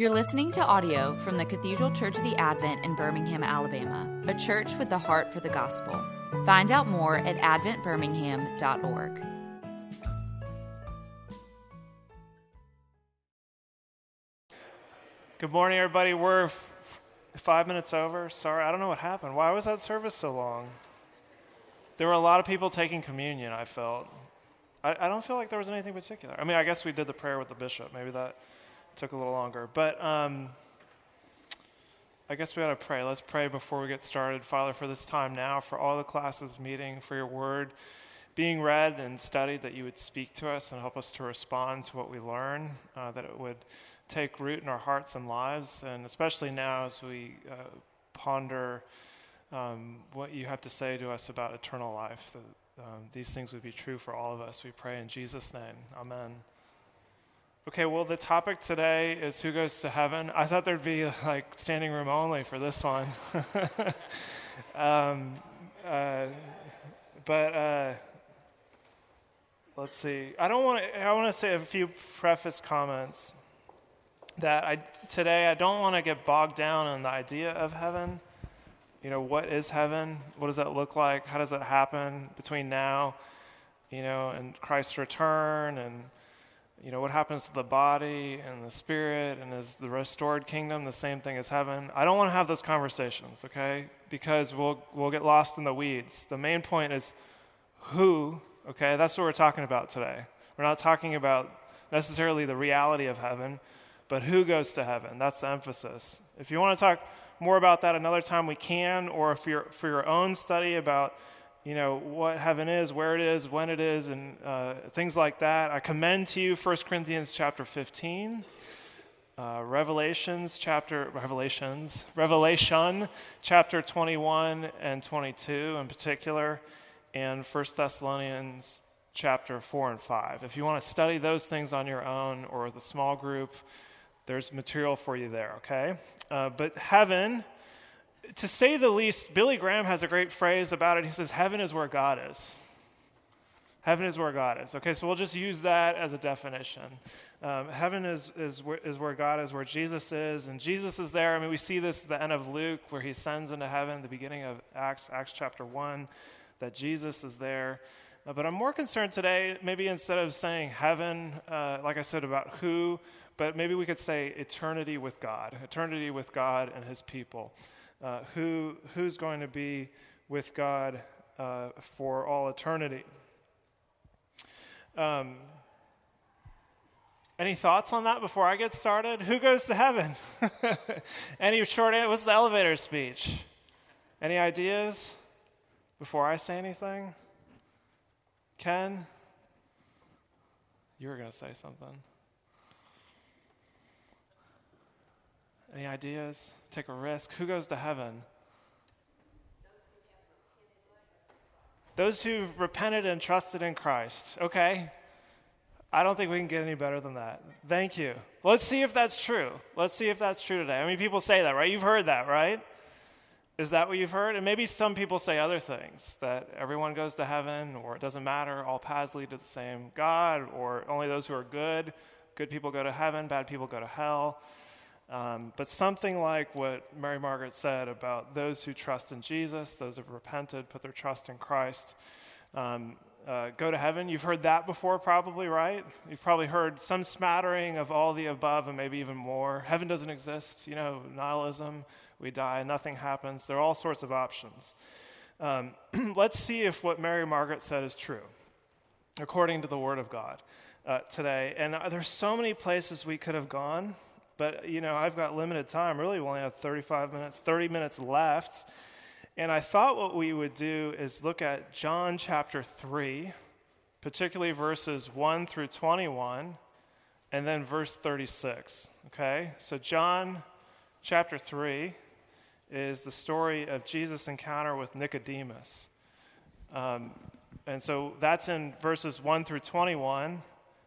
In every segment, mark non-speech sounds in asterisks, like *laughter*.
You're listening to audio from the Cathedral Church of the Advent in Birmingham, Alabama, a church with the heart for the gospel. Find out more at adventbirmingham.org. Good morning, everybody. We're f- five minutes over. Sorry, I don't know what happened. Why was that service so long? There were a lot of people taking communion, I felt. I, I don't feel like there was anything particular. I mean, I guess we did the prayer with the bishop. Maybe that took a little longer. But um, I guess we ought to pray. Let's pray before we get started. Father, for this time now, for all the classes meeting, for your word being read and studied, that you would speak to us and help us to respond to what we learn, uh, that it would take root in our hearts and lives, and especially now as we uh, ponder um, what you have to say to us about eternal life, that um, these things would be true for all of us. We pray in Jesus' name. Amen. Okay, well, the topic today is who goes to heaven. I thought there'd be like standing room only for this one. *laughs* um, uh, but uh, let's see. I don't want to. I want to say a few preface comments that I today I don't want to get bogged down in the idea of heaven. You know, what is heaven? What does that look like? How does that happen between now, you know, and Christ's return and you know, what happens to the body and the spirit, and is the restored kingdom the same thing as heaven? I don't want to have those conversations, okay? Because we'll, we'll get lost in the weeds. The main point is who, okay? That's what we're talking about today. We're not talking about necessarily the reality of heaven, but who goes to heaven. That's the emphasis. If you want to talk more about that another time, we can, or if you're for your own study about you know, what heaven is, where it is, when it is, and uh, things like that. I commend to you 1 Corinthians chapter 15, uh, Revelations chapter, Revelations, Revelation chapter 21 and 22 in particular, and 1 Thessalonians chapter 4 and 5. If you want to study those things on your own or with a small group, there's material for you there, okay? Uh, but heaven to say the least, Billy Graham has a great phrase about it. He says, Heaven is where God is. Heaven is where God is. Okay, so we'll just use that as a definition. Um, heaven is, is, where, is where God is, where Jesus is, and Jesus is there. I mean, we see this at the end of Luke, where he sends into heaven, the beginning of Acts, Acts chapter 1, that Jesus is there. Uh, but I'm more concerned today, maybe instead of saying heaven, uh, like I said, about who, but maybe we could say eternity with God, eternity with God and his people uh, who, who's going to be with God uh, for all eternity. Um, any thoughts on that before I get started? Who goes to heaven? *laughs* any short, answer? what's the elevator speech? Any ideas before I say anything? Ken? You were going to say something. Any ideas? Take a risk. Who goes to heaven? Those who've repented and trusted in Christ. Okay. I don't think we can get any better than that. Thank you. Let's see if that's true. Let's see if that's true today. I mean, people say that, right? You've heard that, right? Is that what you've heard? And maybe some people say other things that everyone goes to heaven or it doesn't matter, all paths lead to the same God, or only those who are good, good people go to heaven, bad people go to hell. Um, but something like what Mary Margaret said about those who trust in Jesus, those who have repented, put their trust in Christ, um, uh, go to heaven. You've heard that before, probably, right? You've probably heard some smattering of all the above and maybe even more. Heaven doesn't exist, you know, nihilism, we die, nothing happens. There are all sorts of options. Um, *clears throat* let's see if what Mary Margaret said is true, according to the Word of God uh, today. And uh, there's so many places we could have gone. But, you know, I've got limited time. Really, we only have 35 minutes, 30 minutes left. And I thought what we would do is look at John chapter 3, particularly verses 1 through 21, and then verse 36. Okay? So, John chapter 3 is the story of Jesus' encounter with Nicodemus. Um, and so that's in verses 1 through 21.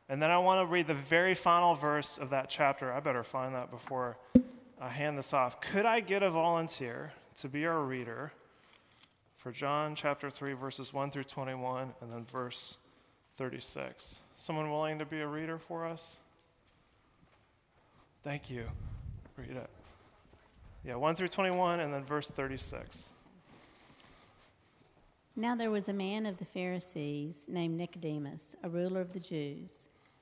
And then I want to read the very final verse of that chapter. I better find that before I hand this off. Could I get a volunteer to be our reader for John chapter 3, verses 1 through 21, and then verse 36? Someone willing to be a reader for us? Thank you. read it. Yeah, 1 through 21, and then verse 36. Now there was a man of the Pharisees named Nicodemus, a ruler of the Jews.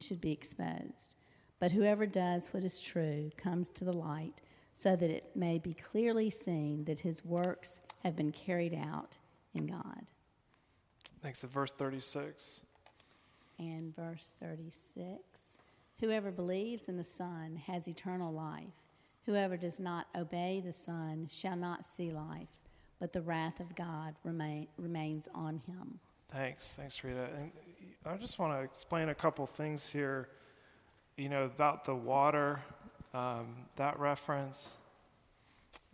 should be exposed. But whoever does what is true comes to the light, so that it may be clearly seen that his works have been carried out in God. Thanks. At verse 36. And verse 36 Whoever believes in the Son has eternal life. Whoever does not obey the Son shall not see life, but the wrath of God remain, remains on him. Thanks. Thanks, Rita. And I just want to explain a couple things here, you know, about the water, um, that reference.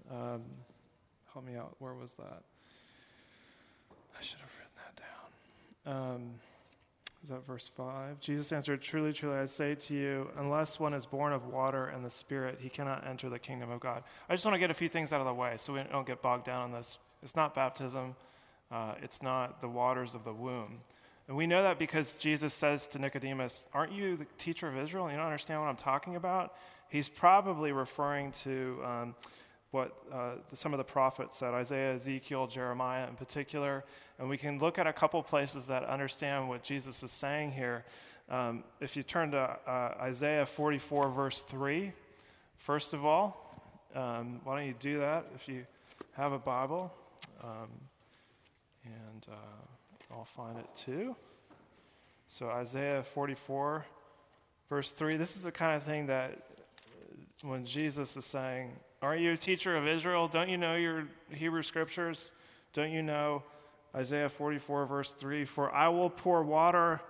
Um, help me out. Where was that? I should have written that down. Um, is that verse 5? Jesus answered, Truly, truly, I say to you, unless one is born of water and the Spirit, he cannot enter the kingdom of God. I just want to get a few things out of the way so we don't get bogged down on this. It's not baptism, uh, it's not the waters of the womb. And we know that because Jesus says to Nicodemus, Aren't you the teacher of Israel? You don't understand what I'm talking about? He's probably referring to um, what uh, some of the prophets said Isaiah, Ezekiel, Jeremiah in particular. And we can look at a couple places that understand what Jesus is saying here. Um, if you turn to uh, Isaiah 44, verse 3, first of all, um, why don't you do that if you have a Bible? Um, and. Uh, I'll find it too. So, Isaiah 44, verse 3, this is the kind of thing that uh, when Jesus is saying, Aren't you a teacher of Israel? Don't you know your Hebrew scriptures? Don't you know Isaiah 44, verse 3? For I will pour water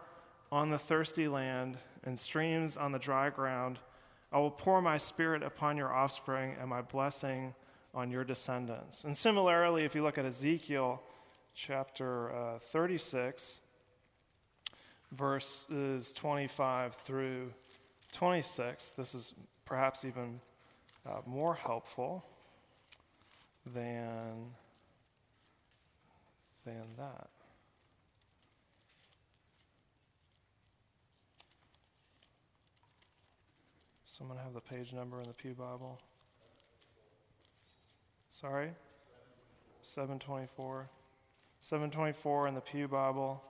on the thirsty land and streams on the dry ground. I will pour my spirit upon your offspring and my blessing on your descendants. And similarly, if you look at Ezekiel, chapter uh, 36, verses 25 through 26. This is perhaps even uh, more helpful than, than that. Someone have the page number in the Pew Bible? Sorry? 724. 724 in the Pew Bible,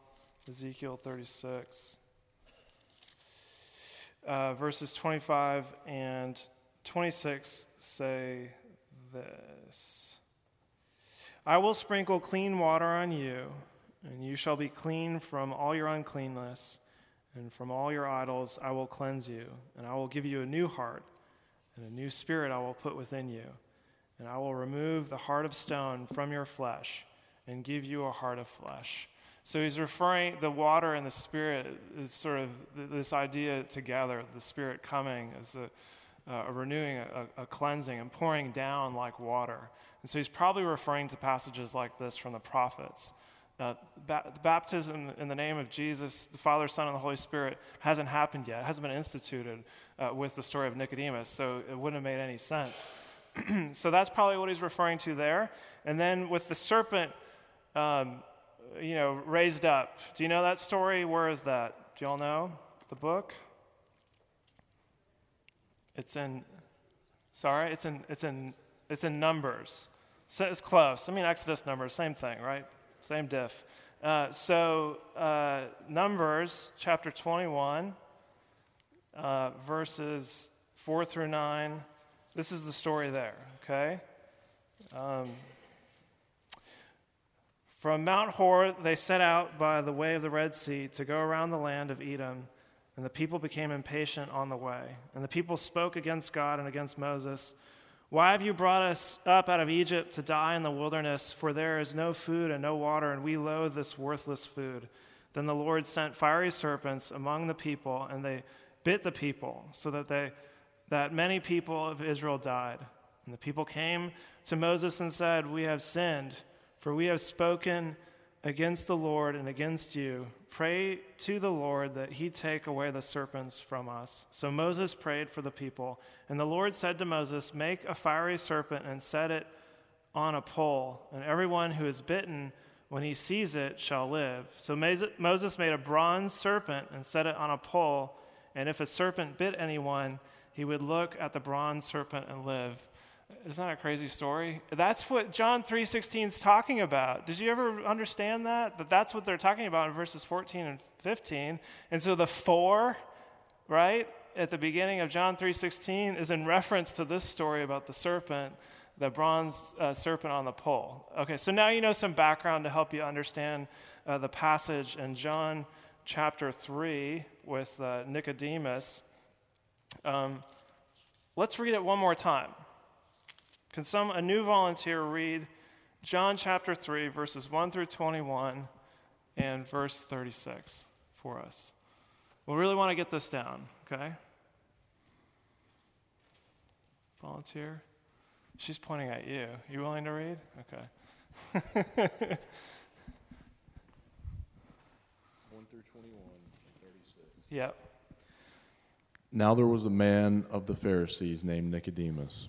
Ezekiel 36. Uh, verses 25 and 26 say this. I will sprinkle clean water on you, and you shall be clean from all your uncleanness, and from all your idols I will cleanse you, and I will give you a new heart, and a new spirit I will put within you, and I will remove the heart of stone from your flesh, and give you a heart of flesh. So he's referring, the water and the Spirit is sort of this idea together, the Spirit coming as a, a renewing, a, a, cleansing, and pouring down like water. And so he's probably referring to passages like this from the prophets. Uh, ba- baptism in the name of Jesus, the Father, Son, and the Holy Spirit hasn't happened yet. It hasn't been instituted uh, with the story of Nicodemus, so it wouldn't have made any sense. *clears throat* so that's probably what he's referring to there. And then with the serpent, um, you know, raised up. Do you know that story? Where is that? Do you all know the book? It's in, sorry, it's in, it's in, it's in Numbers. So it's close. I mean, Exodus, Numbers, same thing, right? Same diff. Uh, so, uh, Numbers chapter 21, uh, verses 4 through 9. This is the story there, okay? Um, from Mount Hor, they set out by the way of the Red Sea to go around the land of Edom, and the people became impatient on the way. And the people spoke against God and against Moses. Why have you brought us up out of Egypt to die in the wilderness? For there is no food and no water, and we loathe this worthless food. Then the Lord sent fiery serpents among the people, and they bit the people, so that, they, that many people of Israel died. And the people came to Moses and said, We have sinned. For we have spoken against the Lord and against you. Pray to the Lord that he take away the serpents from us. So Moses prayed for the people. And the Lord said to Moses, Make a fiery serpent and set it on a pole, and everyone who is bitten when he sees it shall live. So Moses made a bronze serpent and set it on a pole, and if a serpent bit anyone, he would look at the bronze serpent and live. Isn't that a crazy story? That's what John 3:16 is talking about. Did you ever understand that? That that's what they're talking about in verses 14 and 15. And so the 4, right, at the beginning of John 3:16 is in reference to this story about the serpent, the bronze uh, serpent on the pole. Okay, so now you know some background to help you understand uh, the passage in John chapter 3 with uh, Nicodemus. Um, let's read it one more time. Can some, a new volunteer, read John chapter 3, verses 1 through 21 and verse 36 for us? We really want to get this down, okay? Volunteer? She's pointing at you. You willing to read? Okay. *laughs* 1 through 21 and 36. Yep. Now there was a man of the Pharisees named Nicodemus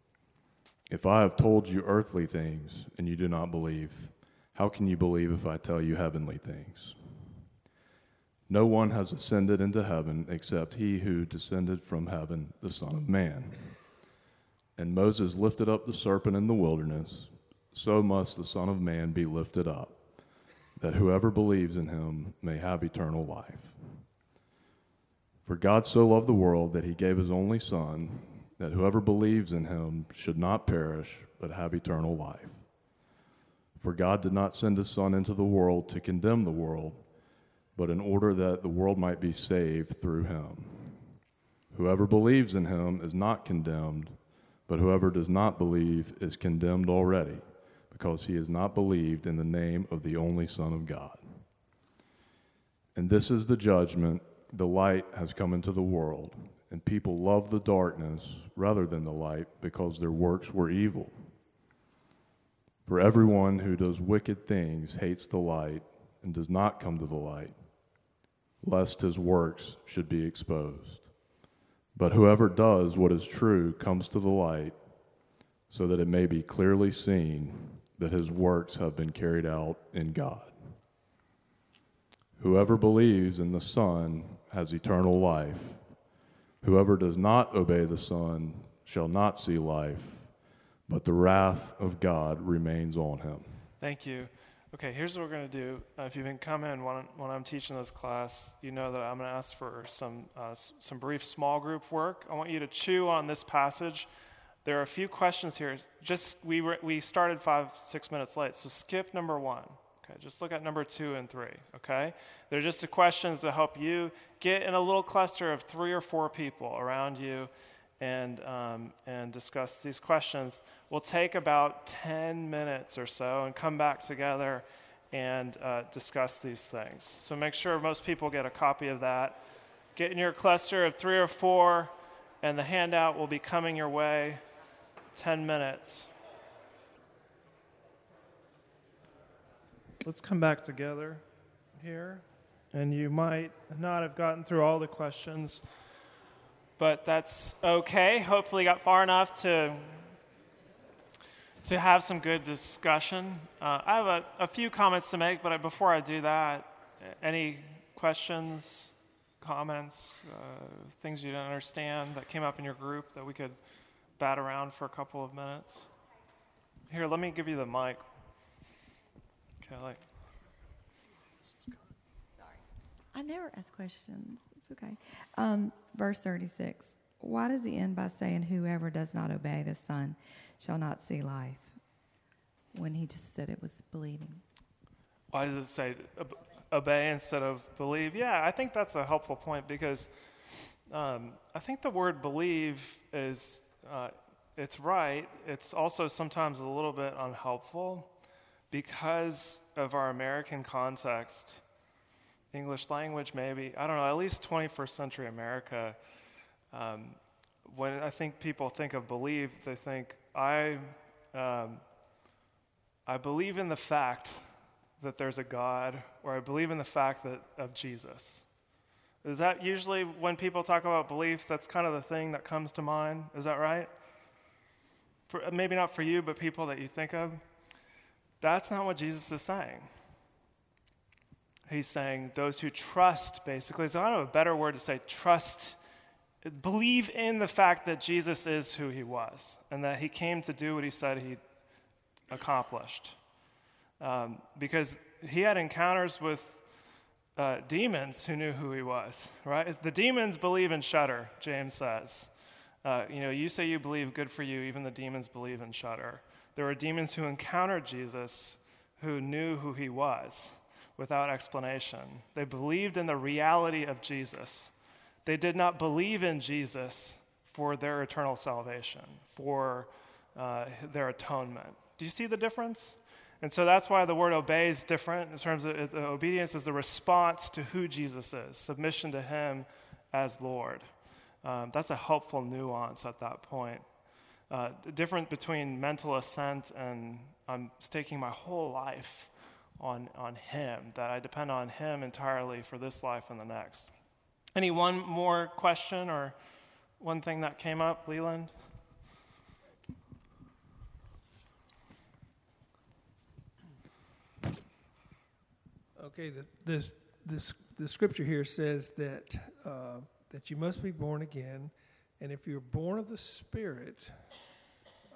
If I have told you earthly things and you do not believe, how can you believe if I tell you heavenly things? No one has ascended into heaven except he who descended from heaven, the Son of Man. And Moses lifted up the serpent in the wilderness, so must the Son of Man be lifted up, that whoever believes in him may have eternal life. For God so loved the world that he gave his only Son, that whoever believes in him should not perish, but have eternal life. For God did not send his Son into the world to condemn the world but in order that the world might be saved through him. Whoever believes in him is not condemned, but whoever does not believe is condemned already, because he has not believed in the name of the only Son of God. And this is the judgment the light has come into the world, and people love the darkness rather than the light because their works were evil. For everyone who does wicked things hates the light and does not come to the light lest his works should be exposed. But whoever does what is true comes to the light, so that it may be clearly seen that his works have been carried out in God. Whoever believes in the Son has eternal life. Whoever does not obey the Son shall not see life, but the wrath of God remains on him. Thank you. Okay, here's what we're going to do. Uh, if you've been coming when, when I'm teaching this class, you know that I'm going to ask for some, uh, some brief small group work. I want you to chew on this passage. There are a few questions here. Just we, re- we started five, six minutes late, so skip number one. Okay, just look at number two and three. Okay, they're just the questions to help you get in a little cluster of three or four people around you and, um, and discuss these questions. We'll take about 10 minutes or so and come back together and uh, discuss these things. So make sure most people get a copy of that. Get in your cluster of three or four, and the handout will be coming your way 10 minutes. Let's come back together here. And you might not have gotten through all the questions but that's okay. Hopefully, got far enough to to have some good discussion. Uh, I have a, a, few comments to make, but before I do that, any questions, comments, uh, things you didn't understand that came up in your group that we could bat around for a couple of minutes? Here, let me give you the mic. Like. I never ask questions. It's okay. Um, verse 36. Why does he end by saying, Whoever does not obey the Son shall not see life? When he just said it was believing. Why does it say obey instead of believe? Yeah, I think that's a helpful point because um, I think the word believe is, uh, it's right. It's also sometimes a little bit unhelpful because of our American context English language, maybe. I don't know, at least 21st century America. Um, when I think people think of believe, they think, I, um, I believe in the fact that there's a God, or I believe in the fact that, of Jesus. Is that usually when people talk about belief, that's kind of the thing that comes to mind? Is that right? For, maybe not for you, but people that you think of. That's not what Jesus is saying he's saying those who trust, basically. Don't have a better word to say trust, believe in the fact that Jesus is who he was and that he came to do what he said he accomplished. Um, because he had encounters with uh, demons who knew who he was, right? The demons believe and shudder, James says. Uh, you know, you say you believe, good for you. Even the demons believe and shudder. There were demons who encountered Jesus who knew who he was without explanation. They believed in the reality of Jesus. They did not believe in Jesus for their eternal salvation, for uh, their atonement. Do you see the difference? And so that's why the word obey is different in terms of it, obedience is the response to who Jesus is, submission to him as Lord. Um, that's a helpful nuance at that point. Uh, different between mental assent and I'm staking my whole life on, on Him, that I depend on Him entirely for this life and the next. Any one more question or one thing that came up, Leland? Okay, the, this, this, the scripture here says that uh, that you must be born again, and if you're born of the Spirit,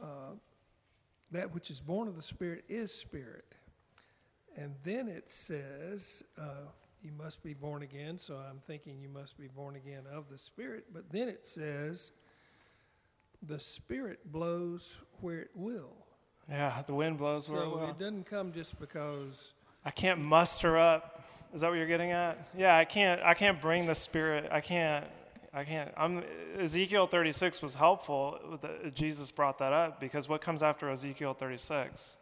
uh, that which is born of the Spirit is spirit. And then it says uh, you must be born again. So I'm thinking you must be born again of the Spirit. But then it says the Spirit blows where it will. Yeah, the wind blows where it So it doesn't come just because. I can't muster up. Is that what you're getting at? Yeah, I can't. I can't bring the spirit. I can't. I can't. I'm, Ezekiel 36 was helpful. Jesus brought that up because what comes after Ezekiel 36?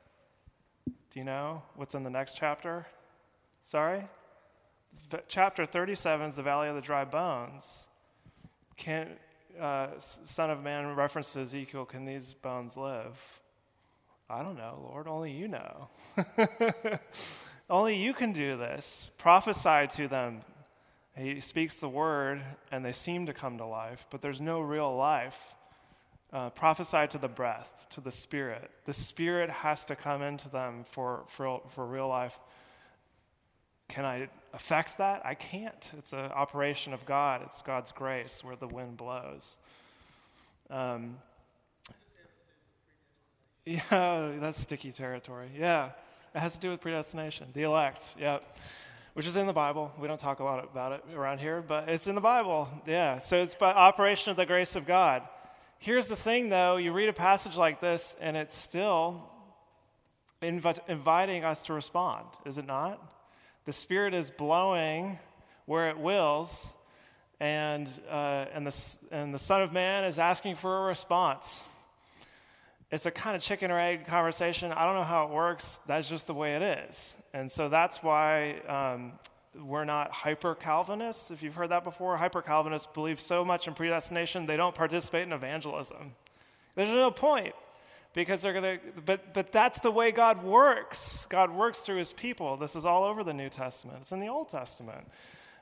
Do you know what's in the next chapter? Sorry, the, chapter 37 is the Valley of the Dry Bones. Can uh, Son of Man reference to Ezekiel? Can these bones live? I don't know, Lord. Only you know. *laughs* Only you can do this. Prophesy to them. He speaks the word, and they seem to come to life, but there's no real life. Uh, prophesy to the breath, to the spirit. The spirit has to come into them for, for, for real life. Can I affect that? I can't. It's an operation of God, it's God's grace where the wind blows. Um, *laughs* yeah, that's sticky territory. Yeah, it has to do with predestination, the elect. Yep, which is in the Bible. We don't talk a lot about it around here, but it's in the Bible. Yeah, so it's by operation of the grace of God. Here's the thing, though: you read a passage like this, and it's still invi- inviting us to respond. Is it not? The Spirit is blowing where it wills, and uh, and the and the Son of Man is asking for a response it's a kind of chicken or egg conversation. I don't know how it works. That's just the way it is. And so that's why um, we're not hyper Calvinists. If you've heard that before, hyper Calvinists believe so much in predestination, they don't participate in evangelism. There's no point because they're going to, but, but that's the way God works. God works through his people. This is all over the New Testament, it's in the Old Testament.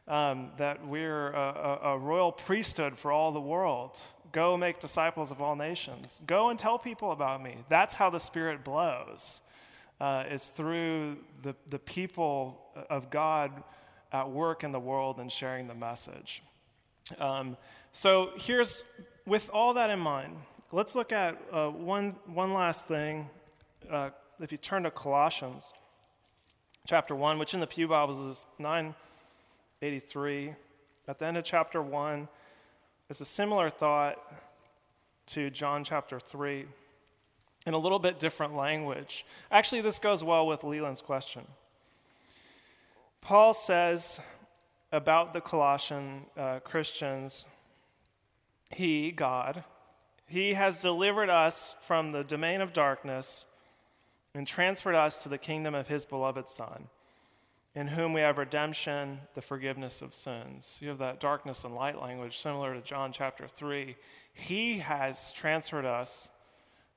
Um, that we're a, a, a royal priesthood for all the world. Go make disciples of all nations. Go and tell people about me. That's how the Spirit blows. Uh, it's through the, the people of God at work in the world and sharing the message. Um, so here's, with all that in mind, let's look at uh, one, one last thing. Uh, if you turn to Colossians chapter 1, which in the Pew Bibles is 983, at the end of chapter 1, it's a similar thought to John chapter 3 in a little bit different language. Actually, this goes well with Leland's question. Paul says about the Colossian uh, Christians, He, God, He has delivered us from the domain of darkness and transferred us to the kingdom of His beloved Son in whom we have redemption, the forgiveness of sins. You have that darkness and light language similar to John chapter 3. He has transferred us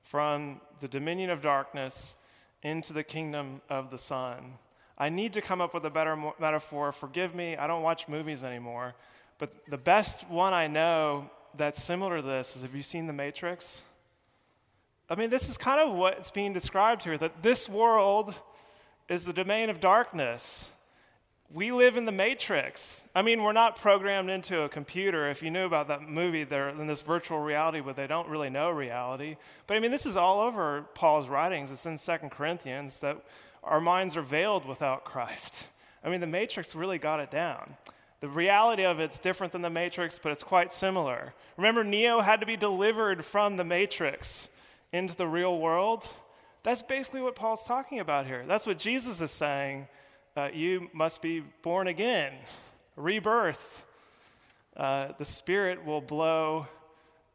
from the dominion of darkness into the kingdom of the Son. I need to come up with a better mo- metaphor. Forgive me, I don't watch movies anymore. But the best one I know that's similar to this is have you seen The Matrix? I mean, this is kind of what's being described here that this world is the domain of darkness. We live in the matrix. I mean, we're not programmed into a computer. If you knew about that movie, they're in this virtual reality where they don't really know reality. But I mean, this is all over Paul's writings. It's in Second Corinthians that our minds are veiled without Christ. I mean, the matrix really got it down. The reality of it's different than the matrix, but it's quite similar. Remember, Neo had to be delivered from the matrix into the real world. That's basically what Paul's talking about here. That's what Jesus is saying. Uh, you must be born again, rebirth. Uh, the Spirit will blow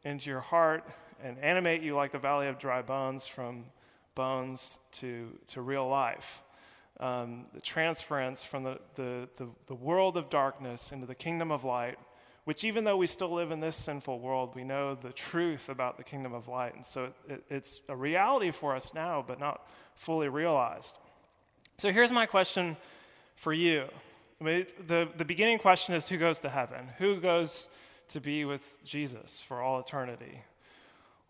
into your heart and animate you like the valley of dry bones from bones to, to real life. Um, the transference from the, the, the, the world of darkness into the kingdom of light, which, even though we still live in this sinful world, we know the truth about the kingdom of light. And so it, it, it's a reality for us now, but not fully realized. So here's my question for you. I mean, the, the beginning question is who goes to heaven? Who goes to be with Jesus for all eternity?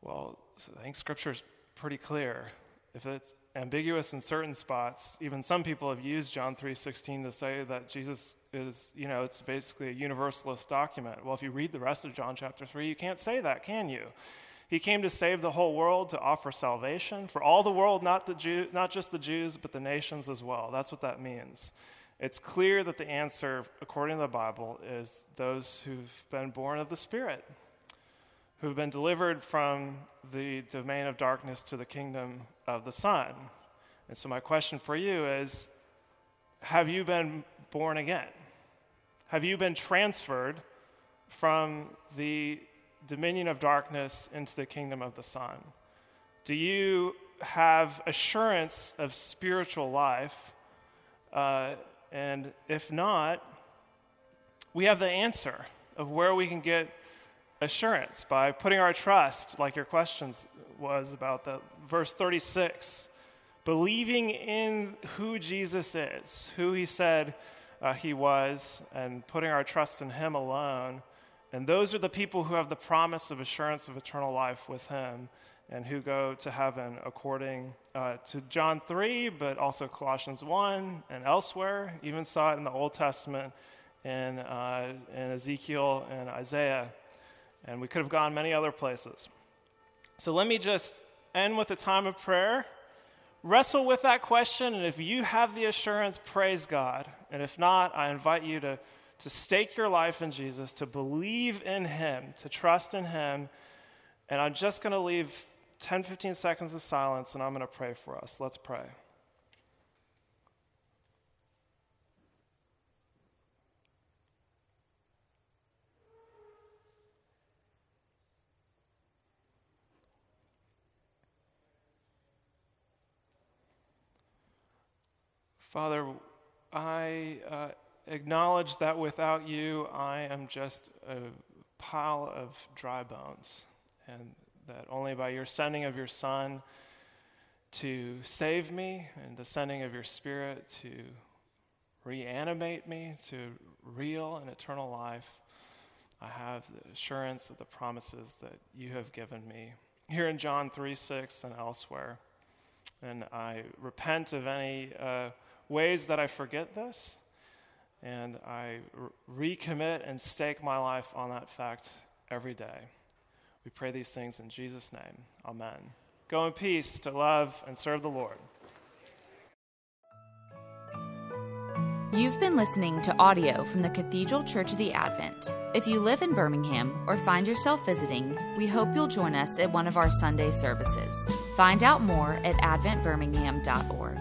Well, I think Scripture is pretty clear. If it's ambiguous in certain spots. Even some people have used John 3:16 to say that Jesus is, you know, it's basically a universalist document. Well, if you read the rest of John chapter 3, you can't say that, can you? He came to save the whole world, to offer salvation for all the world, not, the Jew, not just the Jews, but the nations as well. That's what that means. It's clear that the answer, according to the Bible, is those who've been born of the Spirit, who've been delivered from the domain of darkness to the kingdom of the Son. And so, my question for you is Have you been born again? Have you been transferred from the dominion of darkness into the kingdom of the Son? Do you have assurance of spiritual life? Uh, and if not, we have the answer of where we can get assurance by putting our trust, like your questions was about the verse 36, believing in who Jesus is, who he said uh, he was, and putting our trust in him alone. And those are the people who have the promise of assurance of eternal life with him and who go to heaven according uh, to John 3, but also Colossians 1 and elsewhere. Even saw it in the Old Testament in, uh, in Ezekiel and Isaiah. And we could have gone many other places. So let me just end with a time of prayer. Wrestle with that question, and if you have the assurance, praise God. And if not, I invite you to, to stake your life in Jesus, to believe in Him, to trust in Him. And I'm just going to leave 10, 15 seconds of silence, and I'm going to pray for us. Let's pray. Father, I uh, acknowledge that without you, I am just a pile of dry bones, and that only by your sending of your Son to save me and the sending of your Spirit to reanimate me to real and eternal life, I have the assurance of the promises that you have given me here in John 3 6 and elsewhere. And I repent of any. Uh, ways that I forget this, and I re- recommit and stake my life on that fact every day. We pray these things in Jesus' name. Amen. Go in peace to love and serve the Lord. You've been listening to audio from the Cathedral Church of the Advent. If you live in Birmingham or find yourself visiting, we hope you'll join us at one of our Sunday services. Find out more at adventbirmingham.org.